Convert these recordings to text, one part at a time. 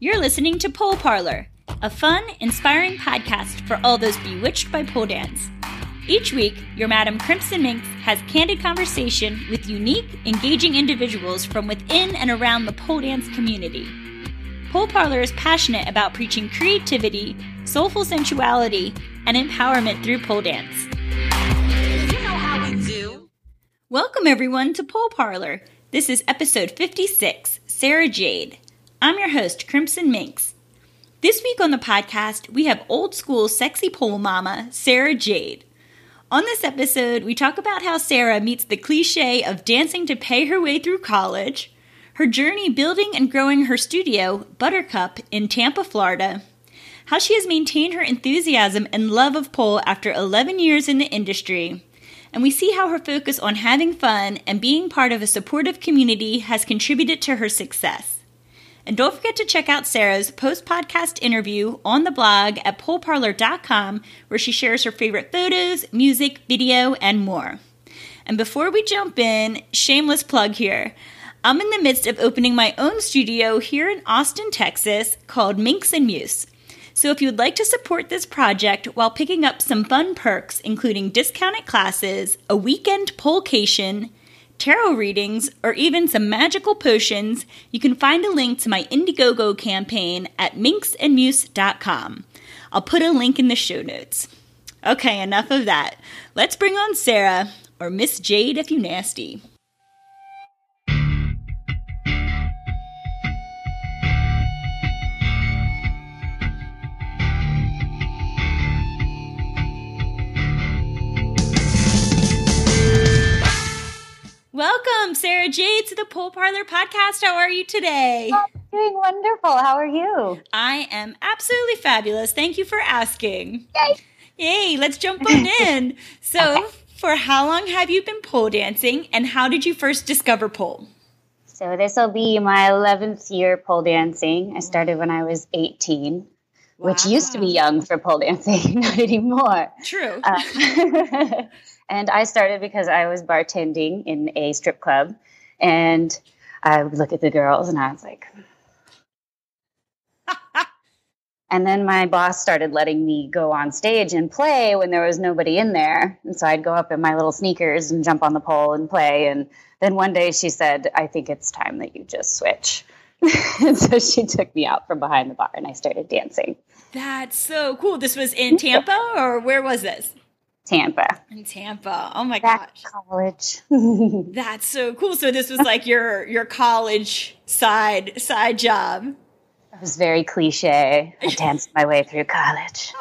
You're listening to Pole Parlor, a fun, inspiring podcast for all those bewitched by pole dance. Each week, your Madam Crimson Minx has candid conversation with unique, engaging individuals from within and around the pole dance community. Pole Parlor is passionate about preaching creativity, soulful sensuality, and empowerment through pole dance. You know how we do. Welcome, everyone, to Pole Parlor. This is episode 56 Sarah Jade. I'm your host, Crimson Minx. This week on the podcast, we have old school sexy pole mama, Sarah Jade. On this episode, we talk about how Sarah meets the cliche of dancing to pay her way through college, her journey building and growing her studio, Buttercup, in Tampa, Florida, how she has maintained her enthusiasm and love of pole after 11 years in the industry, and we see how her focus on having fun and being part of a supportive community has contributed to her success. And don't forget to check out Sarah's post podcast interview on the blog at poleparlor.com, where she shares her favorite photos, music, video, and more. And before we jump in, shameless plug here. I'm in the midst of opening my own studio here in Austin, Texas, called Minx and Muse. So if you'd like to support this project while picking up some fun perks, including discounted classes, a weekend polecation, tarot readings, or even some magical potions, you can find a link to my Indiegogo campaign at minxandmuse.com. I'll put a link in the show notes. Okay, enough of that. Let's bring on Sarah, or Miss Jade if you nasty. To the Pole Parlor podcast. How are you today? Oh, doing wonderful. How are you? I am absolutely fabulous. Thank you for asking. Yay. Yay, let's jump on in. So, Okay. for how long have you been pole dancing and how did you first discover pole? So this will be my 11th year pole dancing. I started when I was 18, which used to be young for pole dancing, not anymore. True. Uh, and I started because I was bartending in a strip club, and I would look at the girls, and I was like. And then my boss started letting me go on stage and play when there was nobody in there. And so I'd go up in my little sneakers and jump on the pole and play. And then one day she said, I think it's time that you just switch. and so she took me out from behind the bar and I started dancing. That's so cool. This was in Tampa or where was this? Tampa. In Tampa. Oh my Back gosh. college. That's so cool. So this was like your your college side side job. It was very cliche. I danced my way through college.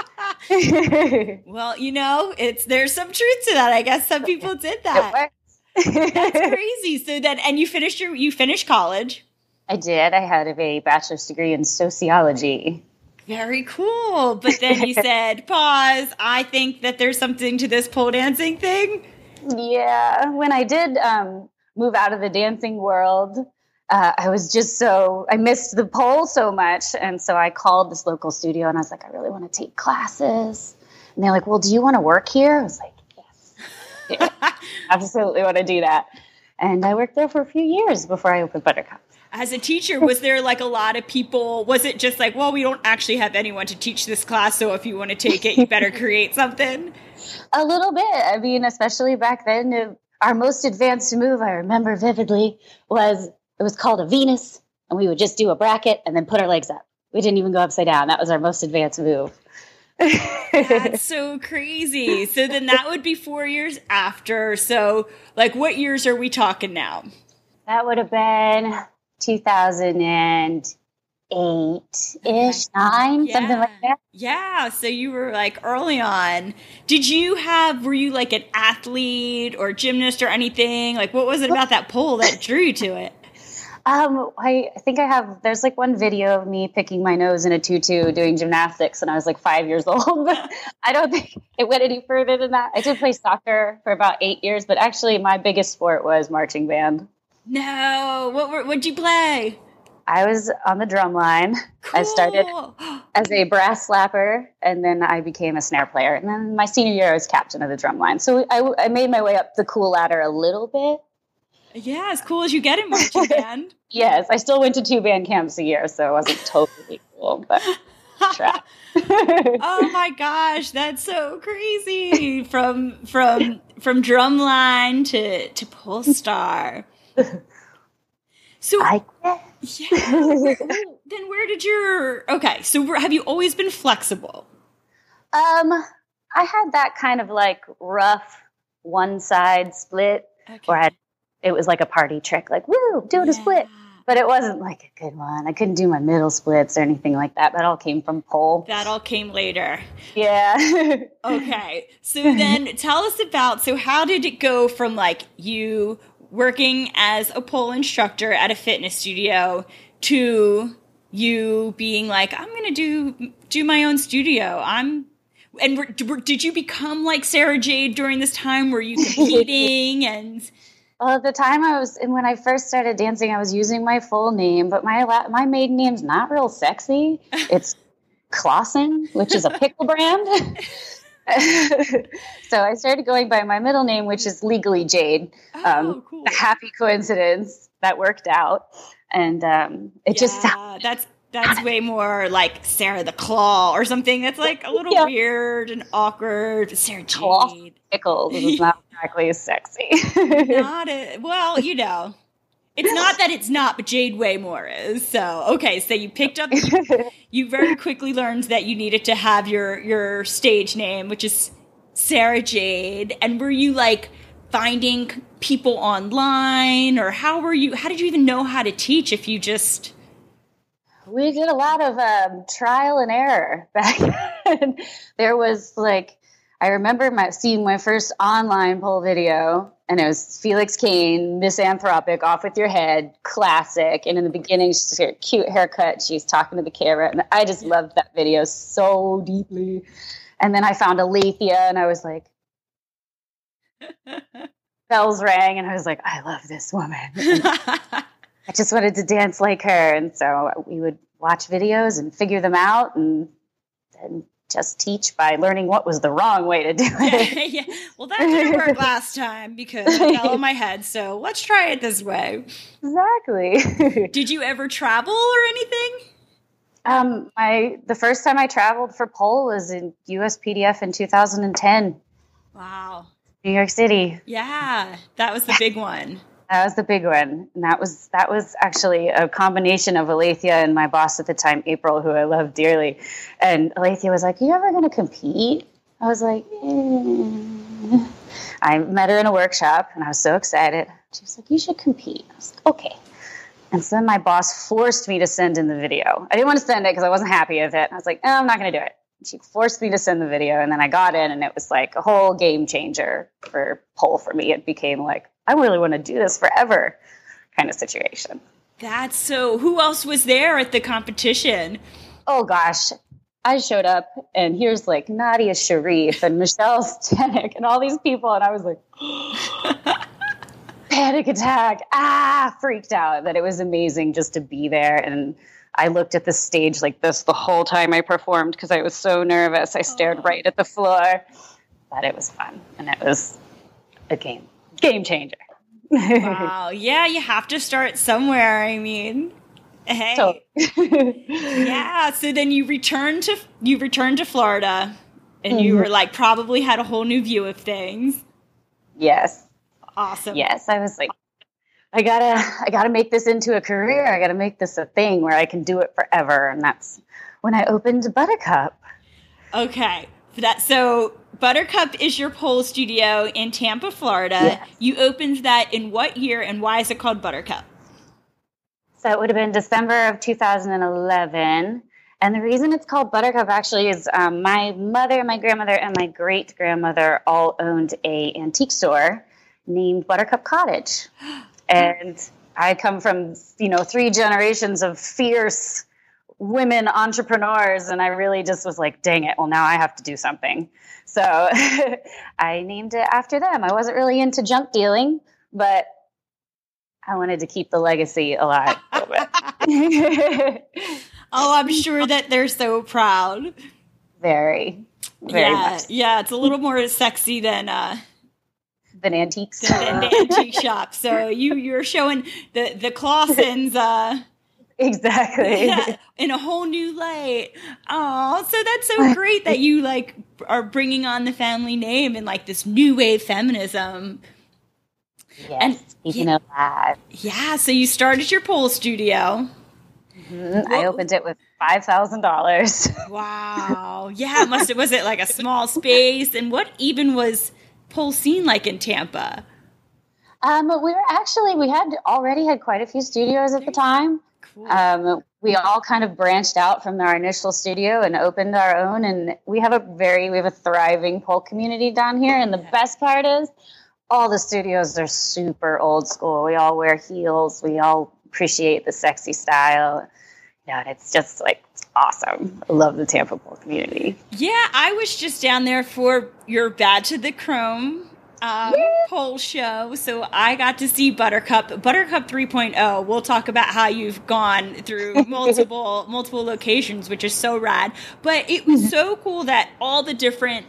Well, you know, it's there's some truth to that. I guess some people did that. That's crazy. So then and you finished your you finished college. I did. I had a bachelor's degree in sociology. Very cool. But then he said, pause. I think that there's something to this pole dancing thing. Yeah, when I did um, move out of the dancing world, uh, I was just so I missed the pole so much, and so I called this local studio and I was like, I really want to take classes. And they're like, Well, do you want to work here? I was like, Yes, yeah, absolutely want to do that. And I worked there for a few years before I opened Buttercup. As a teacher, was there like a lot of people? Was it just like, well, we don't actually have anyone to teach this class, so if you want to take it, you better create something? A little bit. I mean, especially back then, our most advanced move I remember vividly was it was called a Venus, and we would just do a bracket and then put our legs up. We didn't even go upside down. That was our most advanced move. That's so crazy. So then that would be four years after. So, like, what years are we talking now? that would have been 2008 ish, nine, something like that. Yeah, so you were like early on. Did you have, were you like an athlete or gymnast or anything? Like, what was it about that pole that drew you to it? Um, I, I think I have. There's like one video of me picking my nose in a tutu doing gymnastics, and I was like five years old. But I don't think it went any further than that. I did play soccer for about eight years, but actually, my biggest sport was marching band. No, what were, what'd you play? I was on the drum line. I started as a brass slapper, and then I became a snare player. And then my senior year, I was captain of the drum line. So I, I made my way up the cool ladder a little bit. Yeah, as cool as you get in marching band. yes, I still went to two band camps a year, so it wasn't totally cool, but oh my gosh, that's so crazy! From from from drumline to to Polestar. So I yeah, then where did your okay? So have you always been flexible? Um, I had that kind of like rough one side split Okay. where I, it was like a party trick, like woo, doing a split. But it wasn't like a good one. I couldn't do my middle splits or anything like that. That all came from pole. That all came later. Yeah. Okay. So then tell us about so how did it go from like you working as a pole instructor at a fitness studio to you being like I'm to do do my own studio. I'm and were- did you become like Sarah Jade during this time? Were you competing and well, at the time I was, and when I first started dancing, I was using my full name, but my la- my maiden name's not real sexy. It's Claussen, which is a pickle brand. so I started going by my middle name, which is legally Jade. oh Um, cool. A happy coincidence that worked out, and um, it just sounds that's that's way more like Sarah the Claw or something. That's like a little Yeah. weird and awkward. Sarah Claw. Jade. pickles. It's not exactly sexy. not a, well, you know. It's not that it's not, but Jade Waymore is. So okay, so you picked up you, very quickly learned that you needed to have your your stage name, which is Sarah Jade. And were you like finding people online or how were you how did you even know how to teach if you just we did a lot of um, trial and error back then. there was like I remember my seeing my first online pole video, and it was Felix Cane, Misanthropic, off with your head, classic. And in the beginning, she's got a cute haircut. She's talking to the camera, and I just loved that video so deeply. And then I found Alethea, and I was like, bells rang, and I was like, I love this woman. I just wanted to dance like her. And so we would watch videos and figure them out and then just teach by learning what was the wrong way to do it. yeah. Well, that didn't work last time because I fell on my head. So let's try it this way. exactly. Did you ever travel or anything? um, my the first time I traveled for pole was in USPDF in 2010, Wow. New York City. Yeah, that was the big one. That was the big one, and that was that was actually a combination of Alethea and my boss at the time, April, who I love dearly. And Alethea was like, Are "You ever going to compete?" I was like, eh. I met her in a workshop, and I was so excited. She was like, "You should compete." I was like, "Okay." And so then my boss forced me to send in the video. I didn't want to send it because I wasn't happy with it. I was like, "No, I'm not going to do it." She forced me to send the video, and then I got in, and it was like a whole game changer for pole for me. It became like, I really want to do this forever kind of situation. That's so. Who else was there at the competition? Oh gosh. I showed up and here's like Nadia Sharif and Michelle Stanek and all these people. And I was like, panic attack. Ah, freaked out. That it was amazing just to be there. And I looked at the stage like this the whole time I performed because I was so nervous. I stared right at the floor. But it was fun. And it was a game game changer. Wow. yeah, you have to start somewhere. I mean, hey. So- yeah. So then you returned to you returned to Florida, and you Mhm. were like probably had a whole new view of things. yes. Awesome. yes i was like i gotta i gotta make this into a career i gotta make this a thing where i can do it forever and that's when i opened buttercup Okay. That so Buttercup is your pole studio in Tampa, Florida. Yes. You opened that in what year and why is it called Buttercup? so it would have been december of 2011 and the reason it's called buttercup actually is um, my mother my grandmother and my great grandmother all owned a antique store named buttercup cottage and i come from you know three generations of fierce women entrepreneurs and i really just was like dang it well now i have to do something so i named it after them i wasn't really into junk dealing but i wanted to keep the legacy alive a little bit Oh, I'm sure that they're so proud. very very yeah, much yeah, it's a little more sexy than uh than antiques. than the antique shop. So you you're showing the the Claussens uh exactly. yeah, in a whole new light. Oh, so that's so great that you like are bringing on the family name and like this new wave feminism. Yes, And- keeping it alive. Yeah, so you started your pole studio. Mhm. I opened it with five thousand dollars. Wow. Yeah, must it was it like a small space and what even was pole scene like in Tampa? Um, we were actually we had already had quite a few studios at the time. Cool. Um, we all kind of branched out from our initial studio and opened our own, and we have a very we have a thriving pole community down here. And the best part is, all the studios are super old school. We all wear heels. We all appreciate the sexy style. Yeah, and it's just like awesome. I love the Tampa pole community. Yeah, I was just down there for your Badge of the Chrome um, pole show, so I got to see Buttercup, Buttercup 3.0. We'll talk about how you've gone through multiple multiple locations, which is so rad. But it was so cool that all the different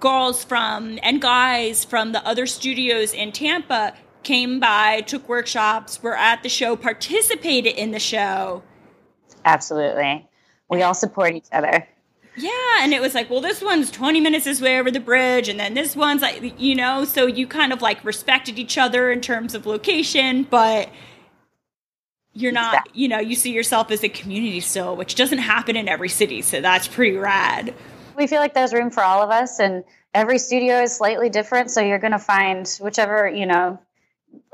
girls from and guys from the other studios in Tampa came by, took workshops, were at the show, participated in the show. Absolutely, we all support each other. Yeah, and it was like, well, this one's 20 minutes this way over the bridge, and then this one's like, you know, so you kind of like respected each other in terms of location, but you're not, Exactly. you know, you see yourself as a community still, which doesn't happen in every city, so that's pretty rad. we feel like there's room for all of us and every studio is slightly different so you're going to find whichever you know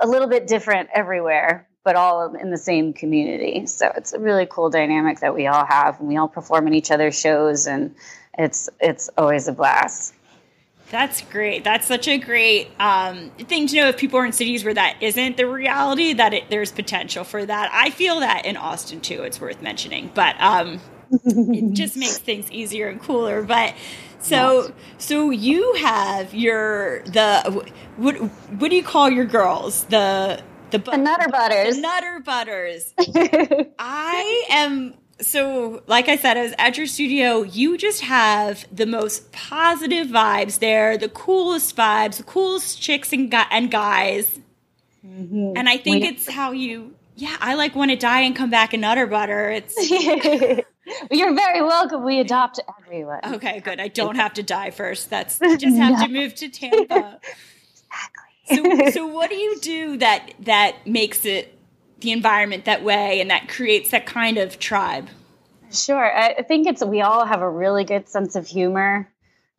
a little bit different everywhere but all in the same community so it's a really cool dynamic that we all have and we all perform in each other's shows and it's it's always a blast That's great. That's such a great um, thing to know if people are in cities where that isn't the reality, that it, there's potential for that. I feel that in Austin too, it's worth mentioning. But um, it just makes things easier and cooler. But so so you have your the what what do you call your girls the the, bu- the nutter butters the nutter butters. I am so like I said, I was at your studio. You just have the most positive vibes there, the coolest vibes, the coolest chicks and, gu- and guys. Mm-hmm. And I think We- it's how you. Yeah, I like want to die and come back in nutter butter. It's you're very welcome we adopt everyone okay, good. I don't have to die first. That's I just have to move to Tampa. So, so what do you do that that makes it the environment that way and that creates that kind of tribe? Sure. I I think it's we all have a really good sense of humor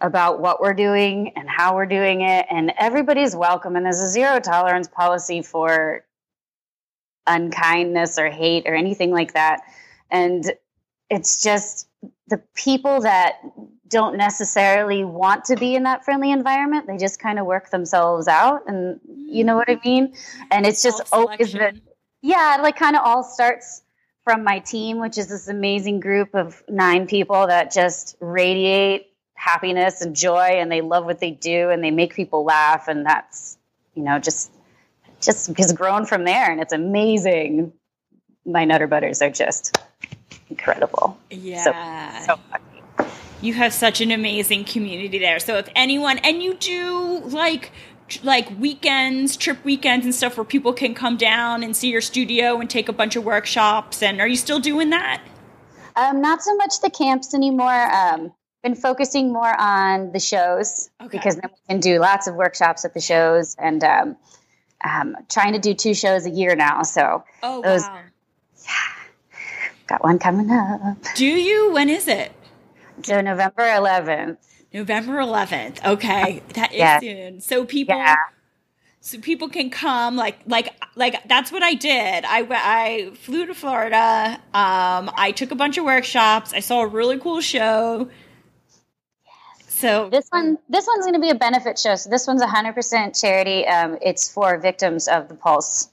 about what we're doing and how we're doing it, and everybody's welcome. And there's a zero tolerance policy for unkindness or hate or anything like that. And it's just the people that don't necessarily want to be in that friendly environment, they just kind of work themselves out. And you know what I mm-hmm. mean? And it's just oh, always been yeah, like kind of all starts from my team, which is this amazing group of nine people that just radiate happiness and joy and they love what they do and they make people laugh and that's you know just just has grown from there and it's amazing my nutter butters are just incredible Yeah. so lucky. You have such an amazing community there. So if anyone and you do like like weekends, trip weekends and stuff where people can come down and see your studio and take a bunch of workshops and are you still doing that? um, not so much the camps anymore um, been focusing more on the shows Okay. because then we can do lots of workshops at the shows and um, um, trying to do two shows a year now so Oh Those- wow. got one coming up Do you? When is it? So november 11th November 11th. Okay, that is Yeah. soon. So people yeah so people can come like like like that's what I did. I I flew to Florida. Um I took a bunch of workshops. I saw a really cool show. So This one, this one's going to be a benefit show. So this one's 100% charity. Um, it's for victims of the Pulse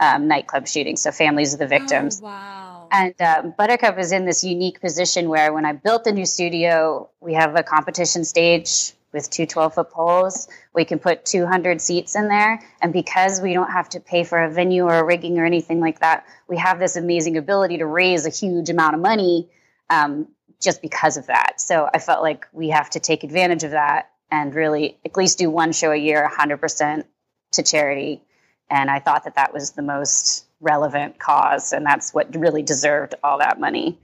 um, nightclub shooting. So families of the victims. Oh, wow. And um, Buttercup is in this unique position where when I built the new studio, we have a competition stage with two 12 foot poles. We can put 200 seats in there. And because we don't have to pay for a venue or a rigging or anything like that, we have this amazing ability to raise a huge amount of money um, just because of that. So I felt like we have to take advantage of that and really at least do one show a year, 100% to charity. And I thought that that was the most relevant cause, and that's what really deserved all that money.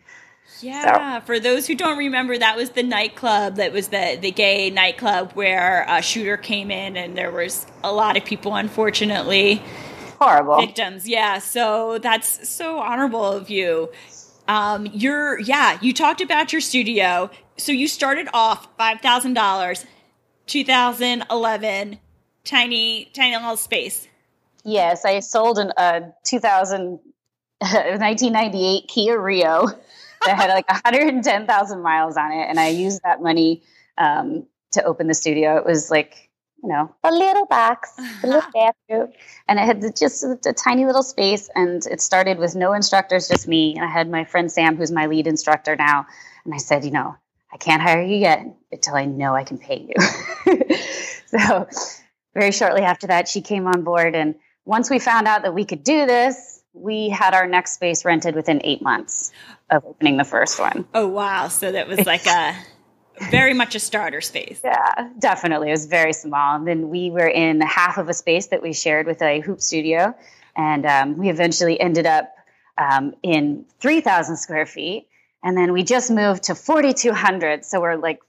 Yeah, so. for those who don't remember, that was the nightclub. That was the the gay nightclub where a shooter came in, and there was a lot of people, unfortunately, horrible victims. Yeah, so that's so honorable of you. Um, you're yeah, you talked about your studio. So you started off five thousand dollars, 2011, tiny tiny little space. Yes, I sold an, a 2000, 1998 Kia Rio that had like 110,000 miles on it, and I used that money um, to open the studio. It was like you know a little box, a little bathroom, and it had just a, a tiny little space. And it started with no instructors, just me. And I had my friend Sam, who's my lead instructor now, and I said, you know, I can't hire you yet until I know I can pay you. so very shortly after that, she came on board and once we found out that we could do this, we had our next space rented within eight months of opening the first one. Oh, wow. So that was like a very much a starter space. Yeah, definitely. It was very small. And then we were in half of a space that we shared with a hoop studio. And um, we eventually ended up um, in 3,000 square feet. And then we just moved to 4,200. So we're like,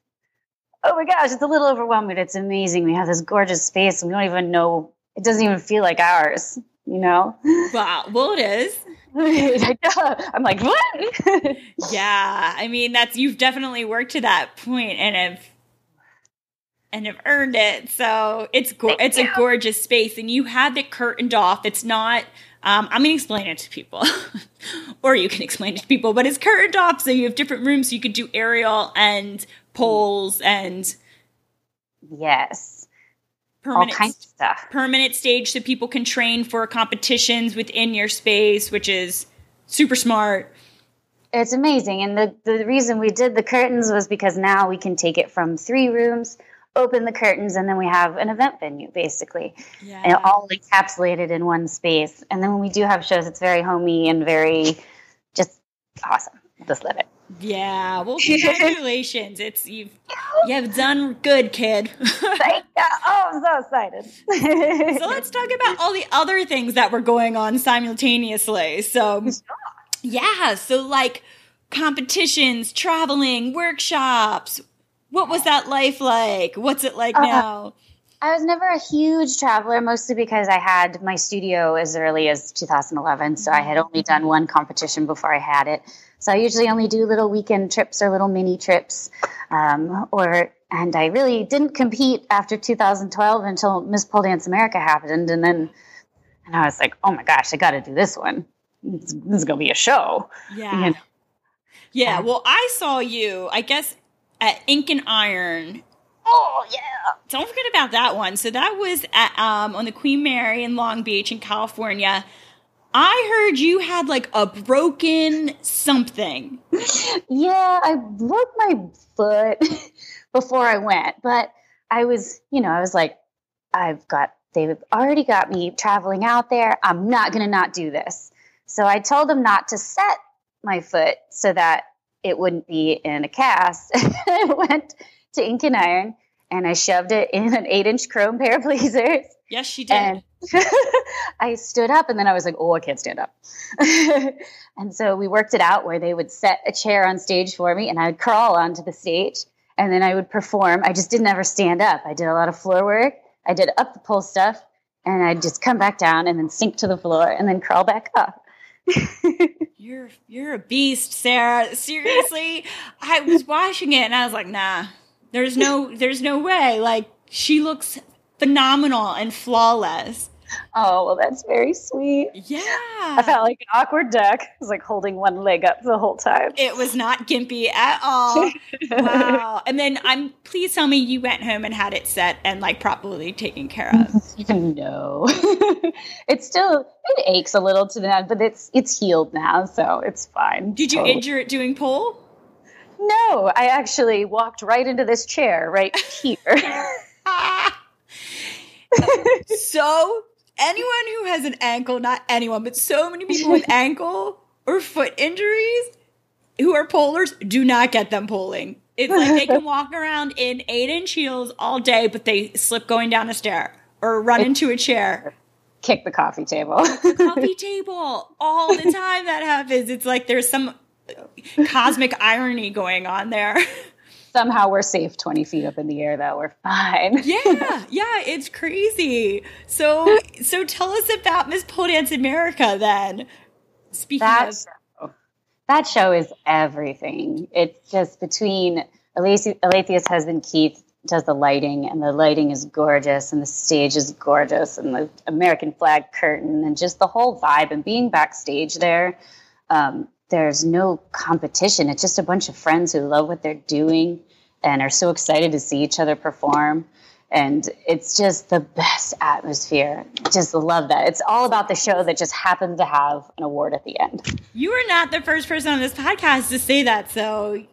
oh my gosh, it's a little overwhelming. It's amazing. We have this gorgeous space and we don't even know it doesn't even feel like ours, you know? Wow. Well, it is. I'm like, what? yeah. I mean, that's, you've definitely worked to that point and have, and have earned it. So it's, go- it's a gorgeous space and you have it curtained off. It's not, um, I'm going to explain it to people, or you can explain it to people, but it's curtained off. So you have different rooms. So you could do aerial and poles and. Yes permanent, all kinds of stuff. Permanent stage so people can train for competitions within your space, which is super smart. It's amazing. And the, the reason we did the curtains was because now we can take it from three rooms, open the curtains, and then we have an event venue basically. Yeah. And all encapsulated in one space. And then when we do have shows, it's very homey and very just awesome. Just love it. Yeah, well, congratulations! it's you've you have done good, kid. Thank you. Oh, I'm so excited. so let's talk about all the other things that were going on simultaneously. So, yeah, so like competitions, traveling, workshops. What was that life like? What's it like uh, now? I was never a huge traveler, mostly because I had my studio as early as 2011. So I had only done one competition before I had it. So I usually only do little weekend trips or little mini trips, um, or and I really didn't compete after 2012 until Miss Pole Dance America happened, and then and I was like, oh my gosh, I got to do this one. This, this is gonna be a show. Yeah. Yeah. Well, I saw you, I guess, at Ink and Iron. Oh yeah! Don't forget about that one. So that was at, um, on the Queen Mary in Long Beach in California. I heard you had like a broken something. yeah, I broke my foot before I went, but I was, you know, I was like, I've got, they've already got me traveling out there. I'm not going to not do this. So I told them not to set my foot so that it wouldn't be in a cast. I went to Ink and Iron and I shoved it in an eight inch chrome pair of Pleasers. Yes, she did. And I stood up and then I was like, oh, I can't stand up. and so we worked it out where they would set a chair on stage for me and I would crawl onto the stage and then I would perform. I just didn't ever stand up. I did a lot of floor work. I did up the pole stuff and I'd just come back down and then sink to the floor and then crawl back up. you're you're a beast, Sarah. Seriously, I was watching it and I was like, nah, there's no there's no way. Like she looks phenomenal and flawless. Oh, well, that's very sweet. Yeah. I felt like an awkward duck. I was like holding one leg up the whole time. It was not gimpy at all. wow. And then I'm please tell me you went home and had it set and like properly taken care of. no. it's still it aches a little to that, but it's it's healed now, so it's fine. Did you oh. injure it doing pole? No, I actually walked right into this chair right here. so anyone who has an ankle, not anyone, but so many people with ankle or foot injuries who are polers do not get them poling. It's like they can walk around in eight inch heels all day, but they slip going down a stair or run into a chair. Kick the coffee table. the Coffee table all the time that happens. It's like there's some cosmic irony going on there. Somehow we're safe 20 feet up in the air, though. We're fine. yeah, yeah, it's crazy. So, so tell us about Miss Pole Dance America then. Speaking That of, show, that show is everything. It's just between Alethea's husband Keith does the lighting, and the lighting is gorgeous, and the stage is gorgeous, and the American flag curtain, and just the whole vibe. And being backstage there, um, there's no competition. It's just a bunch of friends who love what they're doing and are so excited to see each other perform. And it's just the best atmosphere. Just love that. It's all about the show that just happened to have an award at the end. you are not the first person on this podcast to say that, so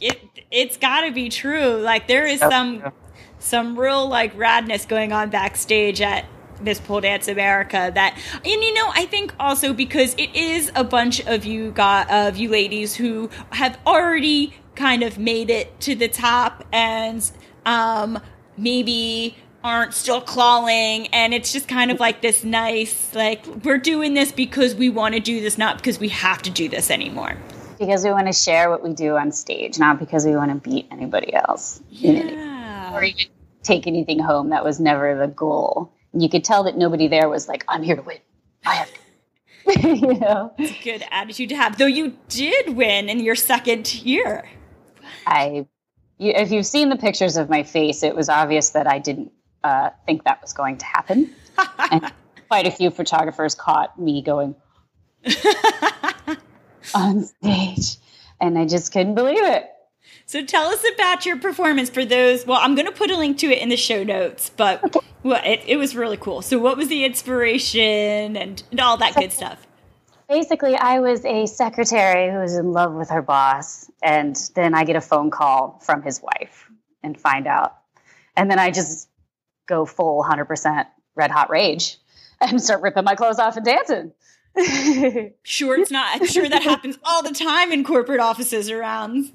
it it's got to be true. Like there is some some real like radness going on backstage at Miss Pole Dance America that and you know I think also because it is a bunch of you got of you ladies who have already kind of made it to the top and um maybe aren't still clawing and it's just kind of like this nice like we're doing this because we want to do this not because we have to do this anymore Because we want to share what we do on stage, not because we want to beat anybody else. yeah Or even take anything home. That was never the goal. You could tell that nobody there was like, I'm here to win. I have to. you know? it's a good attitude to have though you did win in your second year I, you, if you've seen the pictures of my face, it was obvious that I didn't uh, think that was going to happen. and quite a few photographers caught me going on stage, and I just couldn't believe it. So tell us about your performance for those. Well, I'm going to put a link to it in the show notes, but well, it, it was really cool. So, what was the inspiration and, and all that good stuff? Basically, I was a secretary who was in love with her boss, and then I get a phone call from his wife and find out. And then I just go full 100% red hot rage and start ripping my clothes off and dancing. Sure, it's not. I'm sure that happens all the time in corporate offices around.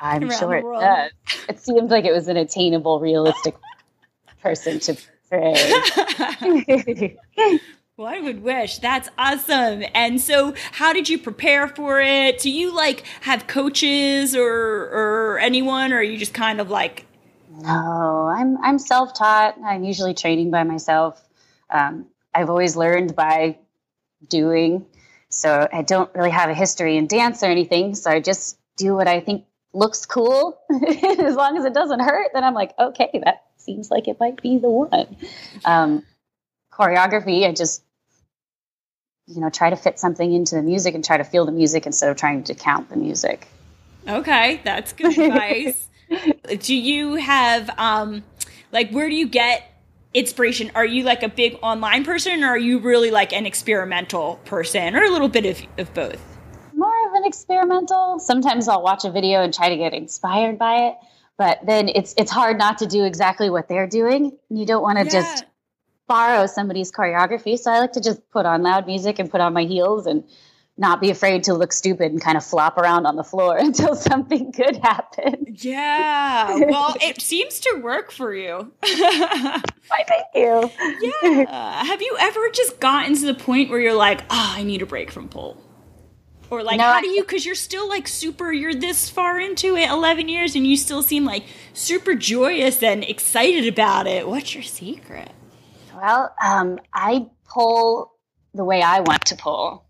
I'm Around sure it does. It seemed like it was an attainable, realistic person to portray. I would wish. That's awesome. And so, how did you prepare for it? Do you like have coaches or or anyone, or are you just kind of like, No, I'm I'm self-taught. I'm usually training by myself. Um, I've always learned by doing, so I don't really have a history in dance or anything. So I just do what I think looks cool. as long as it doesn't hurt, then I'm like, okay, that seems like it might be the one. Um, choreography, I just you know try to fit something into the music and try to feel the music instead of trying to count the music. okay, that's good advice. do you have um like where do you get inspiration? Are you like a big online person, or are you really like an experimental person, or a little bit of of both? more of an experimental. Sometimes I'll watch a video and try to get inspired by it, but then it's it's hard not to do exactly what they're doing. You don't want to just borrow somebody's choreography, so I like to just put on loud music and put on my heels and not be afraid to look stupid and kind of flop around on the floor until something good happens. Yeah. Well, it seems to work for you. Why, thank you. yeah. Have you ever just gotten to the point where you're like, oh, I need a break from pole? Or like, No, how do you? Because you're still like super. You're this far into it, eleven years, and you still seem like super joyous and excited about it. What's your secret? Well, um, I pull the way I want to pull,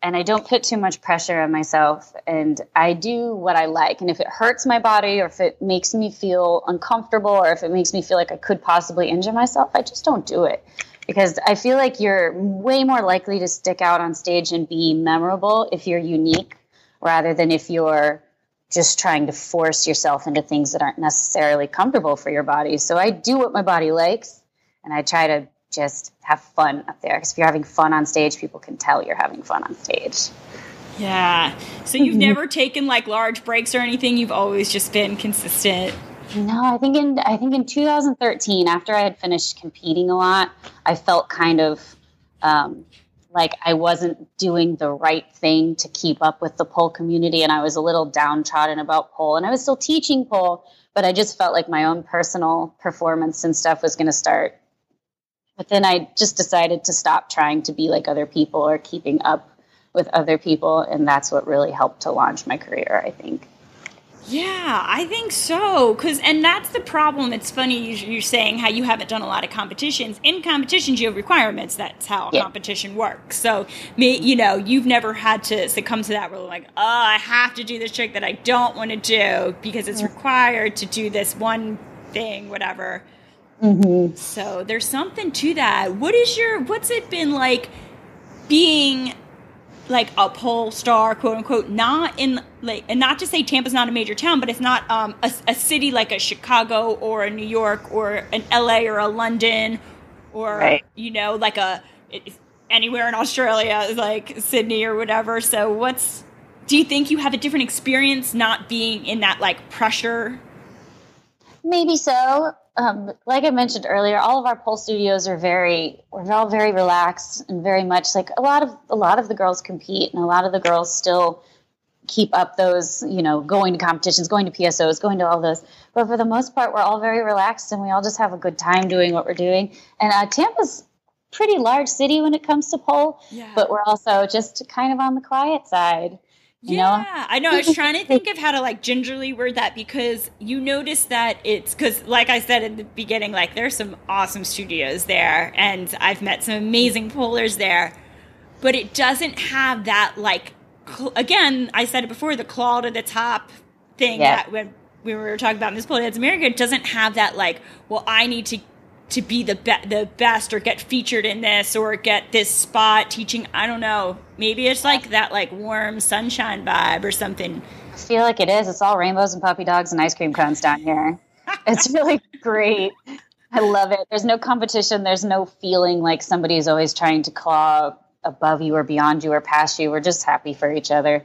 and I don't put too much pressure on myself. And I do what I like. And if it hurts my body, or if it makes me feel uncomfortable, or if it makes me feel like I could possibly injure myself, I just don't do it. Because I feel like you're way more likely to stick out on stage and be memorable if you're unique rather than if you're just trying to force yourself into things that aren't necessarily comfortable for your body. So I do what my body likes and I try to just have fun up there. Because if you're having fun on stage, people can tell you're having fun on stage. Yeah. So you've never taken like large breaks or anything. You've always just been consistent. No, I think in I think in 2013, after I had finished competing a lot, I felt kind of um, like I wasn't doing the right thing to keep up with the pole community and I was a little downtrodden about pole and I was still teaching pole, but I just felt like my own personal performance and stuff was going to start. But then I just decided to stop trying to be like other people or keeping up with other people and that's what really helped to launch my career, I think. Yeah, I think so. Cause, and that's the problem. It's funny you're saying how you haven't done a lot of competitions. In competitions, you have requirements. That's how Yeah. competition works. So, me, you know, you've never had to succumb to that. Where like, oh, I have to do this trick that I don't want to do because it's mm. required to do this one thing, whatever. Mm-hmm. So there's something to that. What is your? What's it been like being? like a pole star, quote unquote, not in like, and not to say Tampa's not a major town, but it's not um, a, a city like a Chicago or a New York or an LA or a London or Right. you know like a anywhere in Australia like Sydney or whatever. So what's do you think you have a different experience not being in that like pressure? Maybe so. Um, like I mentioned earlier, all of our pole studios are very we're all very relaxed and very much like a lot of a lot of the girls compete and a lot of the girls still keep up those, you know, going to competitions, going to PSOs, going to all those. But for the most part, we're all very relaxed and we all just have a good time doing what we're doing. And uh, Tampa's pretty large city when it comes to pole, Yeah. but we're also just kind of on the quiet side. You know? yeah, I know. I was trying to think of how to like gingerly word that because you notice that it's because, like I said in the beginning, like there's some awesome studios there, and I've met some amazing pullers there, but it doesn't have that like. Cl- again, I said it before, the claw to the top thing Yeah. that when we were talking about in Miss Pole Dance America it doesn't have that like, well, I need to to be the be- the best or get featured in this or get this spot teaching. I don't know. Maybe it's like that like warm sunshine vibe or something. I feel like it is. It's all rainbows and puppy dogs and ice cream cones down here. It's really great. I love it. There's no competition. There's no feeling like somebody's always trying to claw above you or beyond you or past you. We're just happy for each other.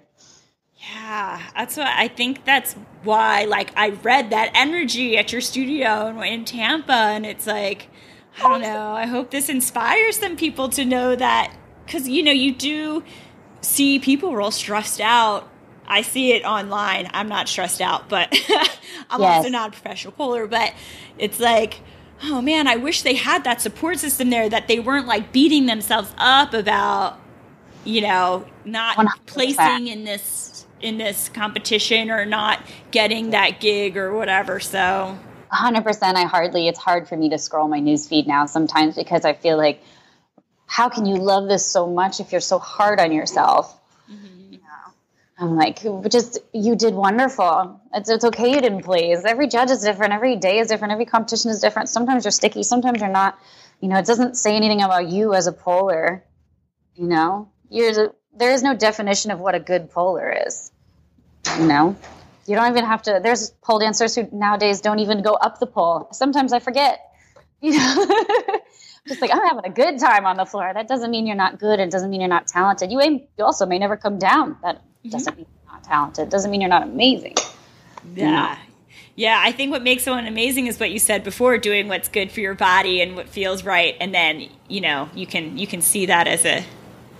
Yeah, that's what I think. That's why, like, I read that energy at your studio in, in Tampa, and it's like, I don't know. I hope this inspires some people to know that because you know you do see people real stressed out. I see it online. I'm not stressed out, but I'm Yes. also not a professional polar. But it's like, oh man, I wish they had that support system there. That they weren't like beating themselves up about, you know, not 100%. placing in this in this competition or not getting that gig or whatever. So 100% I hardly, it's hard for me to scroll my news feed now sometimes because I feel like, how can you love this so much if you're so hard on yourself? Mm-hmm. You know, I'm like, just, you did wonderful. It's, it's okay you didn't please. Every judge is different. Every day is different. Every competition is different. Sometimes you're sticky. Sometimes you're not. You know, it doesn't say anything about you as a polar. You know, you're there is no definition of what a good polar is. You know, you don't even have to. There's pole dancers who nowadays don't even go up the pole. Sometimes I forget. You know, just like I'm having a good time on the floor. That doesn't mean you're not good. It doesn't mean you're not talented. You aim, you also may never come down. That mm-hmm. doesn't mean you're not talented. Doesn't mean you're not amazing. Yeah. Yeah, I think what makes someone amazing is what you said before, doing what's good for your body and what feels right and then, you know, you can you can see that as a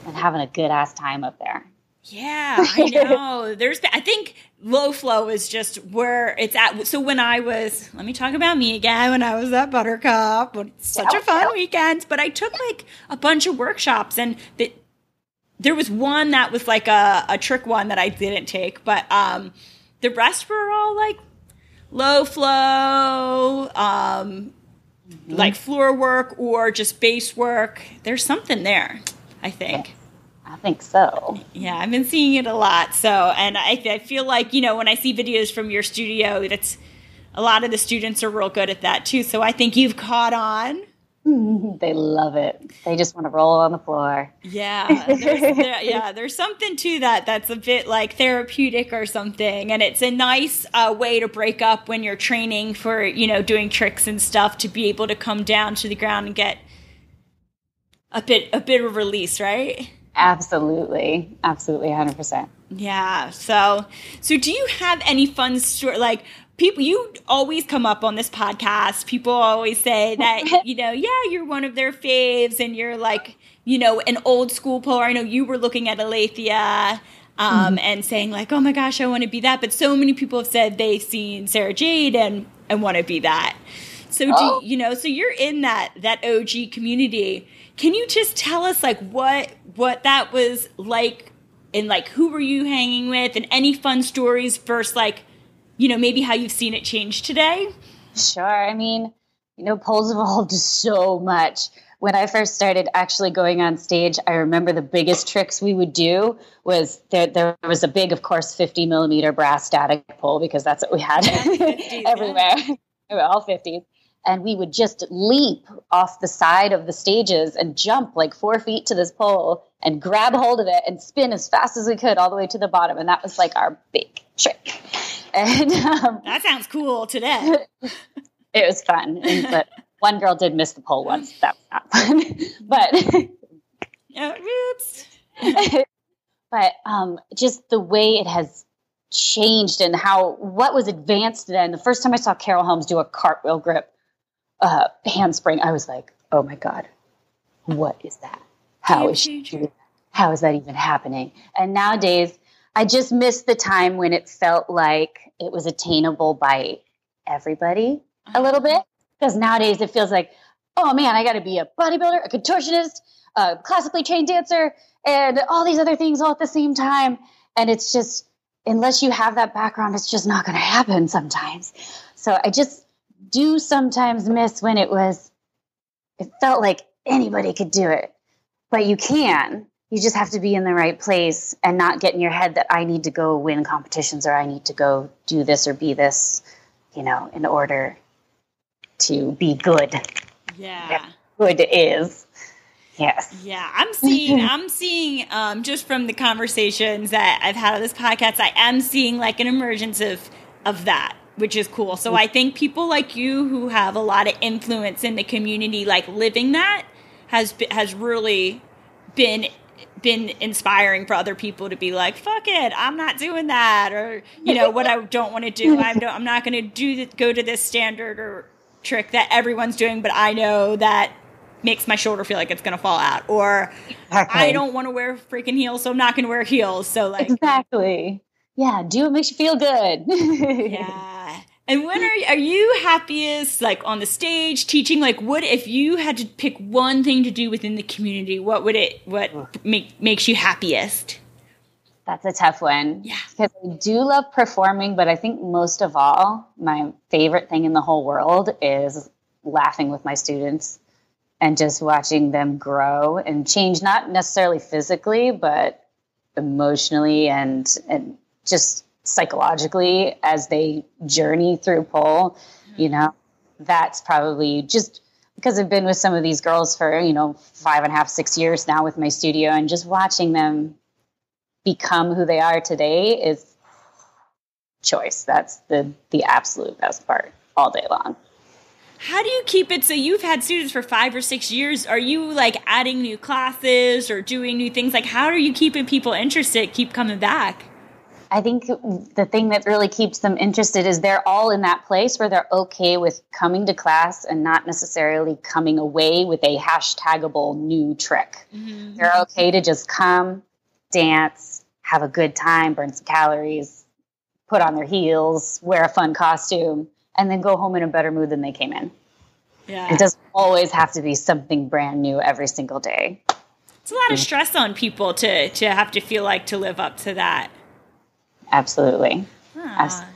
And having a good ass time up there. Yeah, I know. There's I think low flow is just where it's at. So when I was let me talk about me again when I was at Buttercup, such a fun yeah. weekend, but I took like a bunch of workshops and the, there was one that was like a, a trick one that I didn't take, but um the rest were all like low flow, um, like floor work or just base work. There's something there, I think. I think so. Yeah, I've been seeing it a lot. So, and I, I feel like, you know, when I see videos from your studio, that's a lot of the students are real good at that too. So I think you've caught on. They love it. They just want to roll on the floor. Yeah, there's, there, yeah. There's something to that that's a bit like therapeutic or something, and it's a nice uh, way to break up when you're training for you know doing tricks and stuff to be able to come down to the ground and get a bit a bit of release, right? Absolutely. Absolutely. 100%. Yeah. So, so do you have any fun story? Like, people you always come up on this podcast people always say that you know yeah you're one of their faves and you're like you know an old school polar i know you were looking at alethea um, and saying like oh my gosh i want to be that but so many people have said they've seen sarah jade and and want to be that so Oh. do you know so you're in that that og community can you just tell us like what what that was like and like who were you hanging with and any fun stories first like you know maybe how you've seen it change today Sure. I mean, you know, poles evolved so much. When I first started actually going on stage, I remember the biggest tricks we would do was there. There was a big, of course, fifty millimeter brass static pole because that's what we had everywhere, all fifties. And we would just leap off the side of the stages and jump like four feet to this pole and grab hold of it and spin as fast as we could all the way to the bottom. And that was like our big trick. And um, that sounds cool today it was fun. And, but one girl did miss the pole once. That was not fun. but oh, oops but um, just the way it has changed and how what was advanced then. The first time I saw Carol Holmes do a cartwheel grip uh, handspring, I was like, "Oh my god, what is that? How is she? doing that? How is that even happening?" And nowadays, I just miss the time when it felt like it was attainable by everybody a little bit because nowadays it feels like, oh man, I got to be a bodybuilder, a contortionist, a classically trained dancer, and all these other things all at the same time. And it's just, unless you have that background, it's just not going to happen sometimes. So I just do sometimes miss when it was, it felt like anybody could do it, but you can. You just have to be in the right place and not get in your head that I need to go win competitions or I need to go do this or be this, you know, in order to be good. yeah Good is. Yes. Yeah, I'm seeing. I'm seeing. Um, just from the conversations that I've had on this podcast, I am seeing like an emergence of of that, which is cool. So I think people like you who have a lot of influence in the community, like living that, has has really been been inspiring for other people to be like, "Fuck it, I'm not doing that," or you know, what I don't want to do. I'm don't, I'm not going to do go to this standard or trick that everyone's doing, but I know that makes my shoulder feel like it's going to fall out or I don't want to wear freaking heels, so I'm not going to wear heels. So like, Exactly. Yeah. Do what makes you feel good. yeah. And when are are you happiest? Like on the stage, teaching? Like, what if you had to pick one thing to do within the community? What would it? What make makes you happiest? That's a tough one. Yeah. Because I do love performing, but I think most of all, my favorite thing in the whole world is laughing with my students and just watching them grow and change, not necessarily physically, but emotionally and and just psychologically as they journey through pole. You know, that's probably just because I've been with some of these girls for, you know, five and a half, six years now with my studio and just watching them become who they are today is choice. That's the the absolute best part all day long. How do you keep it so you've had students for five or six years? Are you like adding new classes or doing new things? Like, how are you keeping people interested, keep coming back? I think the thing that really keeps them interested is they're all in that place where they're okay with coming to class and not necessarily coming away with a hashtagable new trick. Mm-hmm. They're okay to just come, dance, have a good time, burn some calories, put on their heels, wear a fun costume, and then go home in a better mood than they came in. Yeah. It doesn't always have to be something brand new every single day. It's a lot of mm. stress on people to to have to feel like to live up to that. Absolutely. Abs- Ah.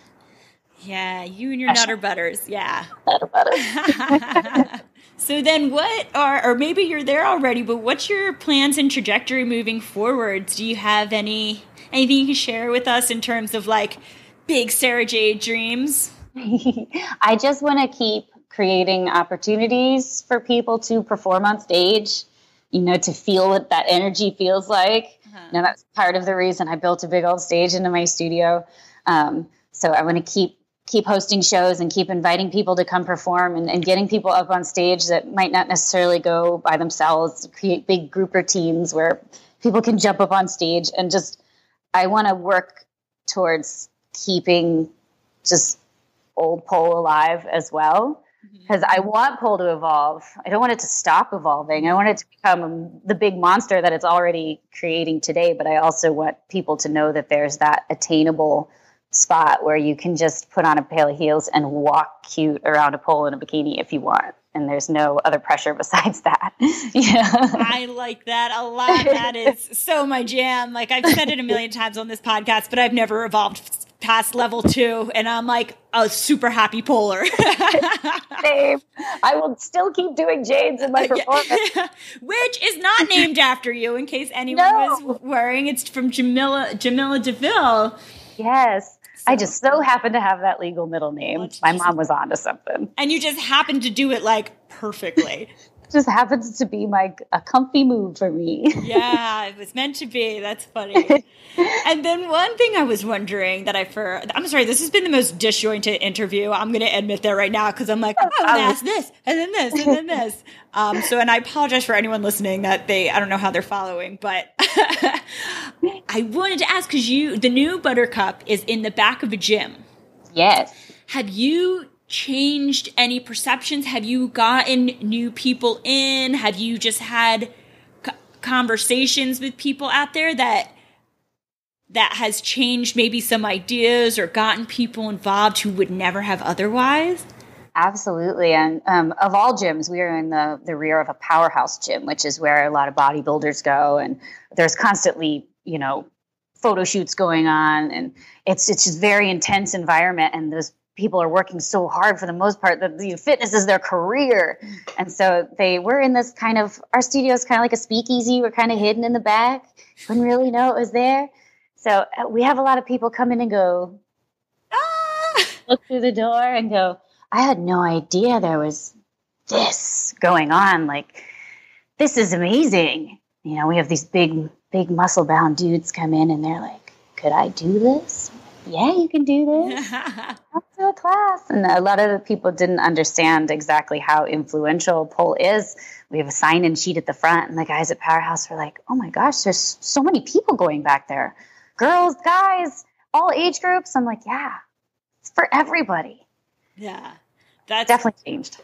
Yeah, you and your nutter butters. Yeah. Better, better. So then what are or maybe you're there already, but what's your plans and trajectory moving forwards? Do you have any anything you can share with us in terms of like big Sarah Jade dreams? I just want to keep creating opportunities for people to perform on stage, you know, to feel what that energy feels like. Now, that's part of the reason I built a big old stage into my studio. Um, so I want to keep keep hosting shows and keep inviting people to come perform and, and getting people up on stage that might not necessarily go by themselves, create big grouper teams where people can jump up on stage and just I want to work towards keeping just old pole alive as well Mm-hmm. because I want pole to evolve. I don't want it to stop evolving. I want it to become the big monster that it's already creating today. But I also want people to know that there's that attainable spot where you can just put on a pair of heels and walk cute around a pole in a bikini if you want. And there's no other pressure besides that. yeah. I like that a lot. That is so my jam. Like I've said it a million times on this podcast, but I've never evolved past level two, and I'm like a super happy polar. Same. I will still keep doing Jades in my performance. Which is not named after you, in case anyone No. was worrying. It's from Jamilla Jamilla Deville. Yes. I just so happen to have that legal middle name. Let's My mom was onto something. And you just happen to do it like perfectly. Just happens to be my a comfy move for me. yeah, it was meant to be. That's funny. and then one thing I was wondering that I for I'm sorry, this has been the most disjointed interview. I'm going to admit that right now because I'm like, oh, I ask this and then this and then this. Um, so, and I apologize for anyone listening that they I don't know how they're following, but I wanted to ask because you the new Buttercup is in the back of a gym. yes. Have you changed any perceptions? Have you gotten new people in? Have you just had conversations with people out there that that has changed maybe some ideas or gotten people involved who would never have otherwise? Absolutely. And um, of all gyms, we are in the, the rear of a powerhouse gym, which is where a lot of bodybuilders go. And there's constantly, you know, photo shoots going on. And it's, it's just very intense environment. And those people are working so hard for the most part that you know, fitness is their career. And so they were in this kind of, our studio is kind of like a speakeasy. We're kind of hidden in the back. Wouldn't really know it was there. So uh, we have a lot of people come in and go, Ah! look through the door and go, I had no idea there was this going on. Like, this is amazing. You know, we have these big, big muscle bound dudes come in and they're like, could I do this? Yeah, you can do this. Come to a class. And a lot of the people didn't understand exactly how influential pole is. We have a sign in sheet at the front, and the guys at Powerhouse were like, oh my gosh, there's so many people going back there girls, guys, all age groups. I'm like, yeah, it's for everybody. yeah. That's Definitely changed.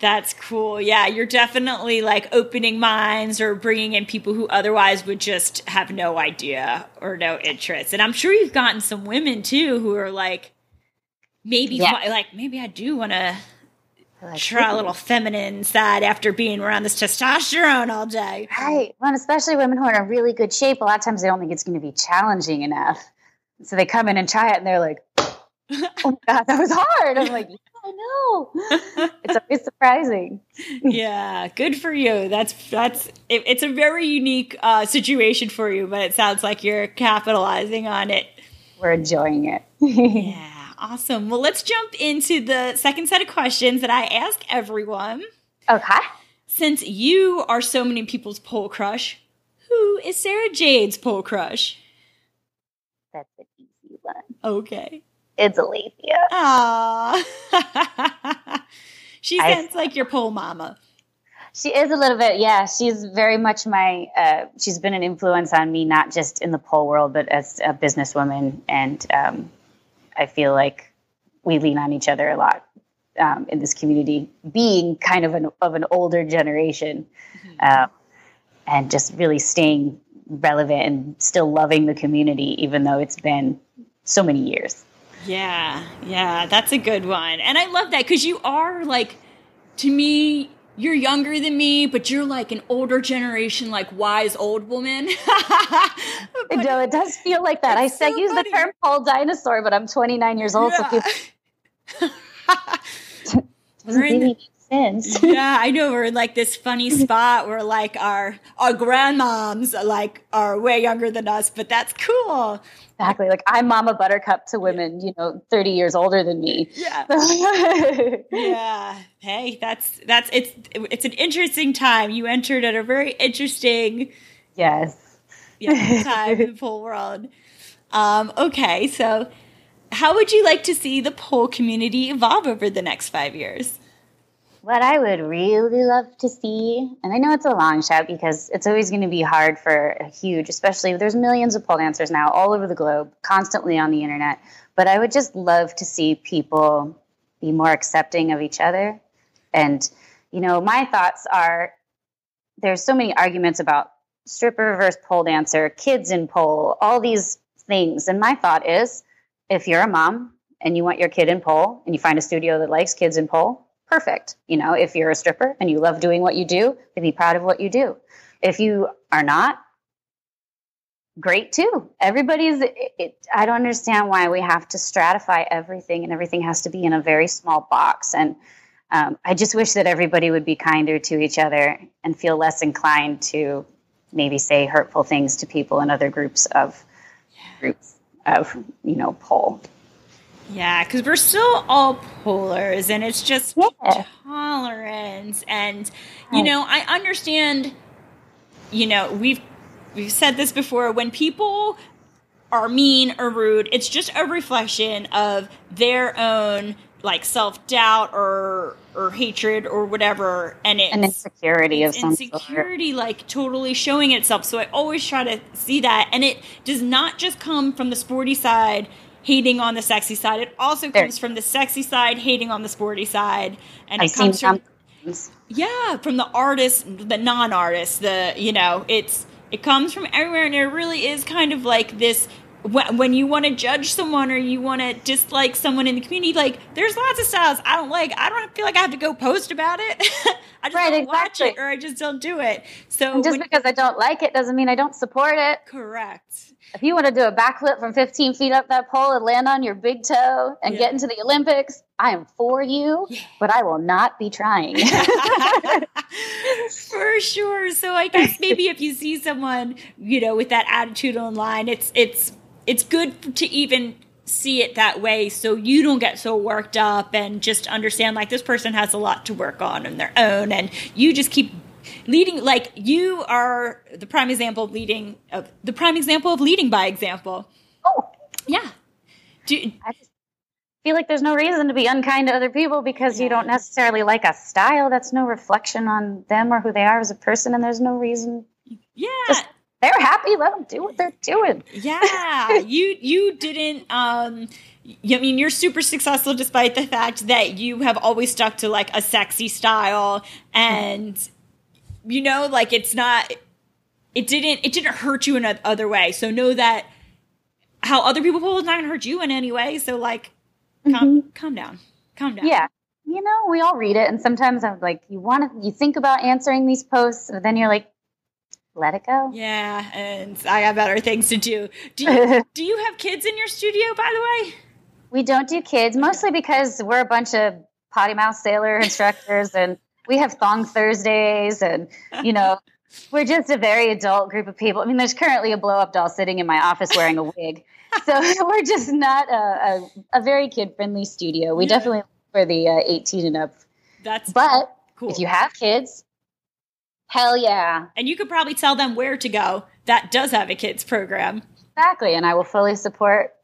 That's cool. Yeah, you're definitely like opening minds or bringing in people who otherwise would just have no idea or no interest. And I'm sure you've gotten some women too who are like, maybe Yeah. like maybe I do want to Like, try a little feminine side after being around this testosterone all day. Right. Well, and especially women who are in a really good shape, a lot of times they don't think it's going to be challenging enough. So they come in and try it and they're like, oh my God, that was hard. I'm like, I know. It's always surprising. yeah, good for you. That's that's it, it's a very unique uh, situation for you, but it sounds like you're capitalizing on it. We're enjoying it. Yeah, awesome. Well, let's jump into the second set of questions that I ask everyone. okay. Since you are so many people's pole crush, who is Sarah Jade's pole crush? That's an easy one. Okay. It's Alethea. Aww. she I- sounds like your pole mama. She is a little bit, yeah. She's very much my. Uh, she's been an influence on me, not just in the pole world, but as a businesswoman. And um, I feel like we lean on each other a lot um, in this community, being kind of an of an older generation, um, and just really staying relevant and still loving the community, even though it's been so many years. Yeah, yeah, that's a good one. And I love that because you are like, to me, you're younger than me, but you're like an older generation, like wise old woman. Know, it does feel like that. I said so use funny. the term pole dinosaur, but I'm 29 years old, so people doesn't We're in sense. yeah, I know we're in like this funny spot where like our our grandmoms like are way younger than us, but that's cool. Exactly. Like I'm Mama Buttercup to women, you know, 30 years older than me. Yeah. Yeah. Hey, that's that's it's it's an interesting time. You entered at a very interesting Yes. yeah, time in the pole world. Um, okay, so how would you like to see the pole community evolve over the next five years? What I would really love to see, and I know it's a long shot because it's always going to be hard for a huge, especially there's millions of pole dancers now all over the globe, constantly on the internet. But I would just love to see people be more accepting of each other. And, you know, my thoughts are there's so many arguments about stripper versus pole dancer, kids in pole, all these things. And my thought is if you're a mom and you want your kid in pole and you find a studio that likes kids in pole, perfect. You know, if you're a stripper and you love doing what you do, then be proud of what you do. If you are not, great too. Everybody's, it, it, I don't understand why we have to stratify everything and everything has to be in a very small box. And um, I just wish that everybody would be kinder to each other and feel less inclined to maybe say hurtful things to people in other groups of groups of you know pole. Yeah, because we're still all polars, and it's just Yeah. tolerance. And you know, I understand. You know, we've we've said this before. When people are mean or rude, it's just a reflection of their own like self doubt or or hatred or whatever, and it's An insecurity of some sort. insecurity like totally showing itself so i always try to see that and it does not just come from the sporty side hating on the sexy side. It also There. comes from the sexy side hating on the sporty side. And I've it comes from things. yeah from the artist the non-artist the you know it's it comes from everywhere. And it really is kind of like this when, when you want to judge someone or you want to dislike someone in the community like there's lots of styles i don't like. I don't feel like i have to go post about it. I just Right, don't watch it or i just don't do it. So And just when- because I don't like it doesn't mean I don't support it. correct If you want to do a backflip from 15 feet up that pole and land on your big toe and Yeah. get into the Olympics, I am for you, but I will not be trying. For sure. So I guess maybe if you see someone, you know, with that attitude online, it's it's it's good to even see it that way so you don't get so worked up and just understand like this person has a lot to work on on their own and you just keep leading like you are the prime example of leading of the prime example of leading by example. oh, Yeah. Do, I just feel like there's no reason to be unkind to other people because you don't necessarily like a style. That's no reflection on them or who they are as a person, and there's no reason. yeah. Just they're happy. Let them do what they're doing. yeah you you didn't um I mean, you're super successful despite the fact that you have always stuck to like a sexy style, and you know, like it's not, it didn't, it didn't hurt you in a other way. So know that how other people will not gonna hurt you in any way. So like, calm, mm-hmm. calm down, calm down. Yeah. You know, we all read it, and sometimes I'm like, you want to, you think about answering these posts, and then you're like, let it go. Yeah, and I got better things to do. Do you, do you have kids in your studio, by the way? We don't do kids, mostly because we're a bunch of potty mouth sailor instructors and we have thong Thursdays and, you know, we're just a very adult group of people. I mean, there's currently a blow up doll sitting in my office wearing a wig. So we're just not a, a, a very kid friendly studio. We Yeah. definitely look for the uh, 18 and up. That's But cool. if you have kids, hell yeah. and you could probably tell them where to go. That does have a kids program. Exactly. And I will fully support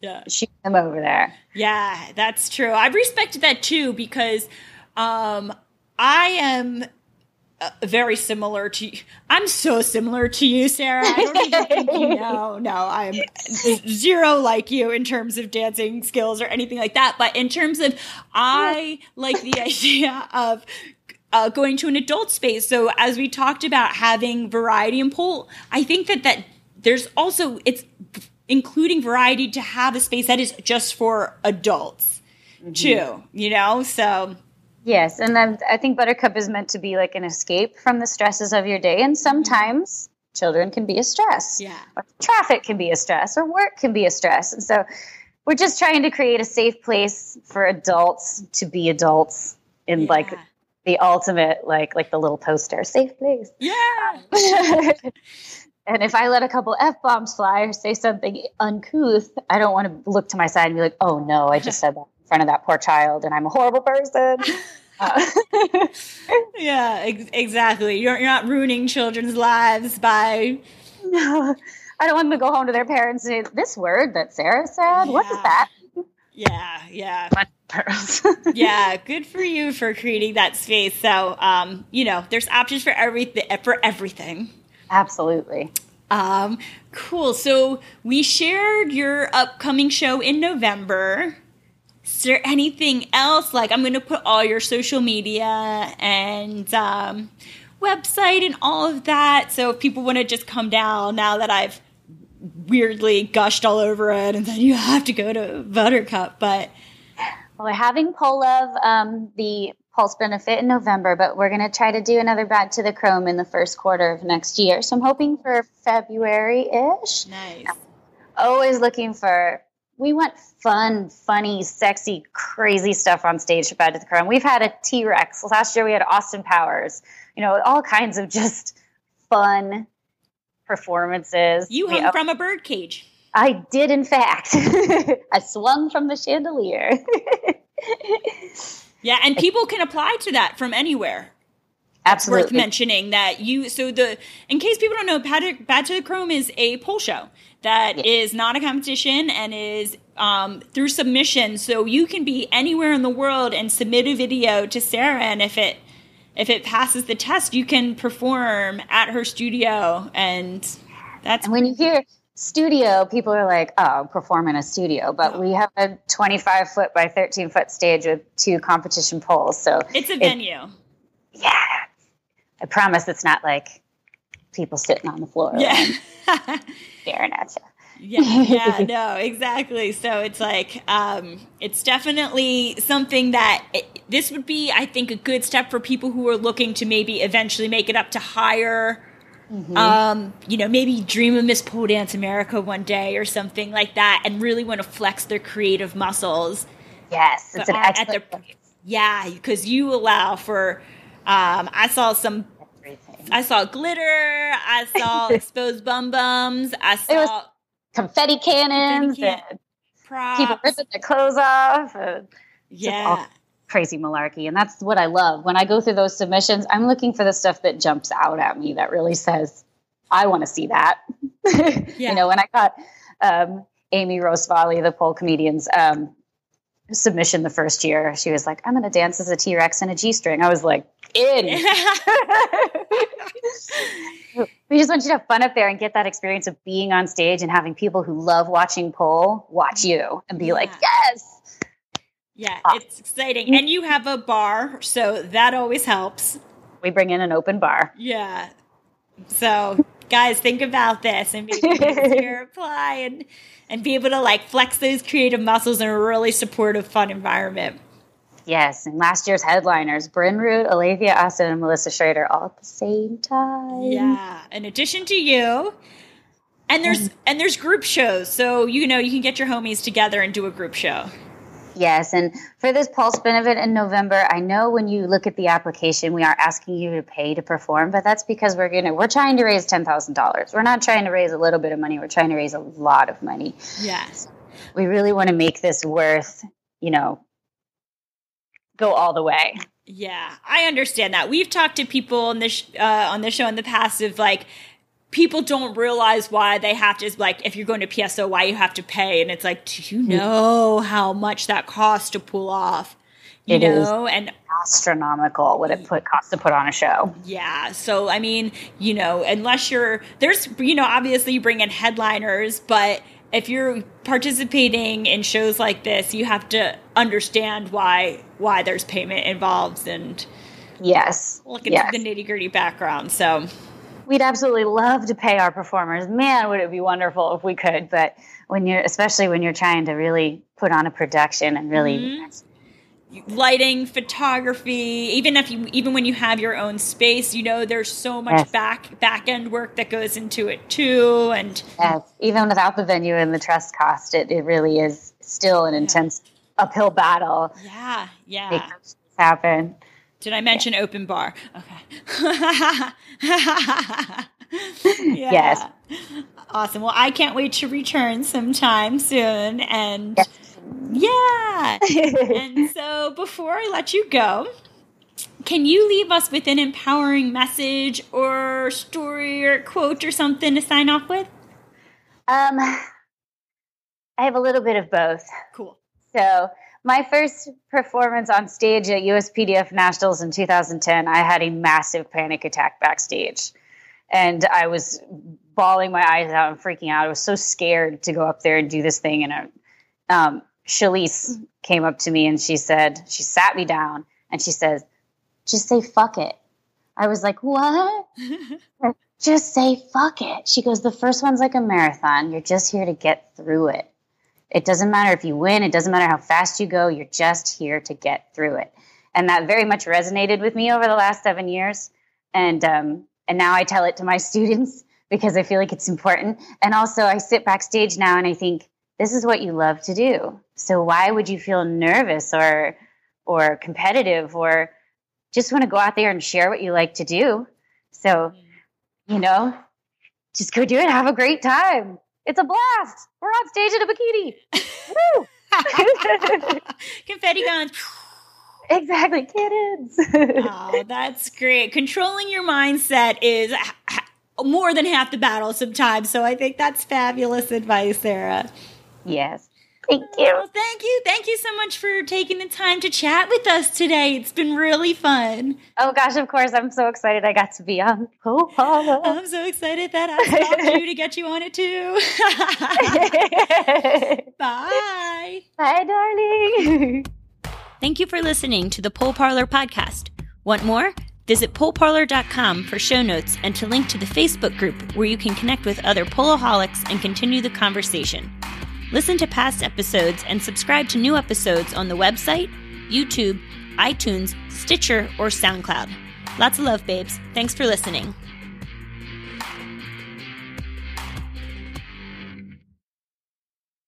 Yeah. shooting them over there. Yeah, that's true. I've respected that too because um I am uh, very similar to you. I'm so similar to you, Sarah. I don't even think you know. No, I'm zero like you in terms of dancing skills or anything like that. But in terms of, I like the idea of uh, going to an adult space. So as we talked about having variety and pull, I think that that there's also it's including variety to have a space that is just for adults too. You know, so Yes, and then I think Buttercup is meant to be like an escape from the stresses of your day, and sometimes children can be a stress. Yeah. Traffic can be a stress, or work can be a stress, and so we're just trying to create a safe place for adults to be adults in like the ultimate, like like the little poster, safe place. yeah. and if I let a couple f bombs fly or say something uncouth, I don't want to look to my side and be like, "Oh no, I just said that front of that poor child, and I'm a horrible person." Uh, Yeah, ex- exactly. You're, you're not ruining children's lives by no, I don't want them to go home to their parents and say, "This word that Sarah said, what is that?" yeah, yeah. Pearls. yeah, good for you for creating that space. So, um, you know, there's options for everything for everything. Absolutely. Um, cool. So we shared your upcoming show in November. Is there anything else? Like, I'm going to put all your social media and um, website and all of that. So if people want to just come down now that I've weirdly gushed all over it and then you have to go to Buttercup, but Well, we're having Pole of um, the Pulse benefit in November, but we're going to try to do another Back to the Chrome in the first quarter of next year. So I'm hoping for February ish. nice. Always looking for, we want fun, funny, sexy, crazy stuff on stage for Back to the Chrome. We've had a T Rex. Last year we had Austin Powers, you know, all kinds of just fun performances. You hung from a bird cage. I did, in fact. I swung from the chandelier. Yeah, and people can apply to that from anywhere. Absolutely. worth mentioning that you so the in case people don't know bad, bad to the chrome is a pole show that is not a competition and is um, through submission so you can be anywhere in the world and submit a video to sarah and if it if it passes the test you can perform at her studio and that's And when you hear studio, people are like, oh, perform in a studio. But we have a 25 foot by 13 foot stage with two competition poles. So, it's a it- venue yeah, I promise it's not like people sitting on the floor yeah staring at you. yeah, yeah, no, exactly. So it's like, um, it's definitely something that it, this would be, I think, a good step for people who are looking to maybe eventually make it up to higher. Um, you know, maybe dream of Miss Pole Dance America one day or something like that, and really want to flex their creative muscles. Yes, it's But an at- at the- Yeah, because you allow for. Um, I saw some. I saw glitter. I saw exposed bum bums. I saw Confetti cannons Confetti can- people ripping their clothes off. Yeah. crazy malarkey. And that's what I love. When I go through those submissions, I'm looking for the stuff that jumps out at me that really says, I want to see that. Yeah. You know, when I got um, Amy Rose Volley, the pole comedian's um, submission the first year, she was like, I'm going to dance as a T Rex and a G string. I was like, in. we just want you to have fun up there and get that experience of being on stage and having people who love watching pole watch you and be like, yes. Yeah, Ah. it's exciting. And you have a bar, so that always helps. We bring in an open bar. Yeah. So, guys, think about this and maybe next year apply and and be able to like flex those creative muscles in a really supportive, fun environment. Yes, and last year's headliners, Bryn Root, Alethea Austin, and Melissa Schrader all at the same time. Yeah. In addition to you, and there's mm. and there's group shows, so you know you can get your homies together and do a group show. Yes, and for this Pulse benefit in November, I know when you look at the application, we are asking you to pay to perform, but that's because we're gonna we're trying to raise ten thousand dollars. We're not trying to raise a little bit of money. We're trying to raise a lot of money. Yes. We really want to make this worth, you know, go all the way. Yeah, I understand that. We've talked to people on this uh, on this show in the past of like people don't realize why they have to like if you're going to PSO why you have to pay and it's like do you mm. know how much that costs to pull off? You It know, and Astronomical what it put costs to put on a show. yeah, so I mean, you know, unless you're there's you know, obviously you bring in headliners, but if you're participating in shows like this, you have to understand why why there's payment involved and Yes. look into yes. the nitty gritty background. So We'd absolutely love to pay our performers. Man, would it be wonderful if we could. But when you're, especially when you're trying to really put on a production and really, Mm-hmm. lighting, photography, even if you even when you have your own space, you know there's so much Yes. back back end work that goes into it too. And yes, even without the venue and the trust cost, it, it really is still an intense uphill battle. yeah, yeah. Happen. Did I mention open bar? Okay. Yeah. Yes. Awesome. Well, I can't wait to return sometime soon. And yeah. and so before I let you go, can you leave us with an empowering message or story or quote or something to sign off with? Um, I have a little bit of both. Cool. So, my first performance on stage at USPDF Nationals in 2010, I had a massive panic attack backstage. And I was bawling my eyes out and freaking out. I was so scared to go up there and do this thing. And I, um, Shalise came up to me and she said, she sat me down and she says, just say fuck it. I was like, what? just say fuck it. She goes, the first one's like a marathon. You're just here to get through it. It doesn't matter if you win, it doesn't matter how fast you go, you're just here to get through it. And that very much resonated with me over the last seven years. And um, and now I tell it to my students because I feel like it's important. And also I sit backstage now and I think, this is what you love to do. So why would you feel nervous or or competitive or just want to go out there and share what you like to do? So, you know, just go do it. Have a great time. It's a blast. We're on stage in a bikini. Woo! Confetti guns. exactly, kittens. oh, that's great. Controlling your mindset is more than half the battle sometimes. So I think that's fabulous advice, Sarah. yes. Thank you. Well, thank you. Thank you so much for taking the time to chat with us today. It's been really fun. Oh gosh, of course. I'm so excited I got to be on Oh. I'm so excited that I called you to get you on it too. Bye. Bye, darling. Thank you for listening to the Pole Parlor podcast. Want more? Visit poleparlor.com for show notes and to link to the Facebook group where you can connect with other poloholics and continue the conversation. Listen to past episodes and subscribe to new episodes on the website, YouTube, iTunes, Stitcher, or SoundCloud. Lots of love, babes. Thanks for listening.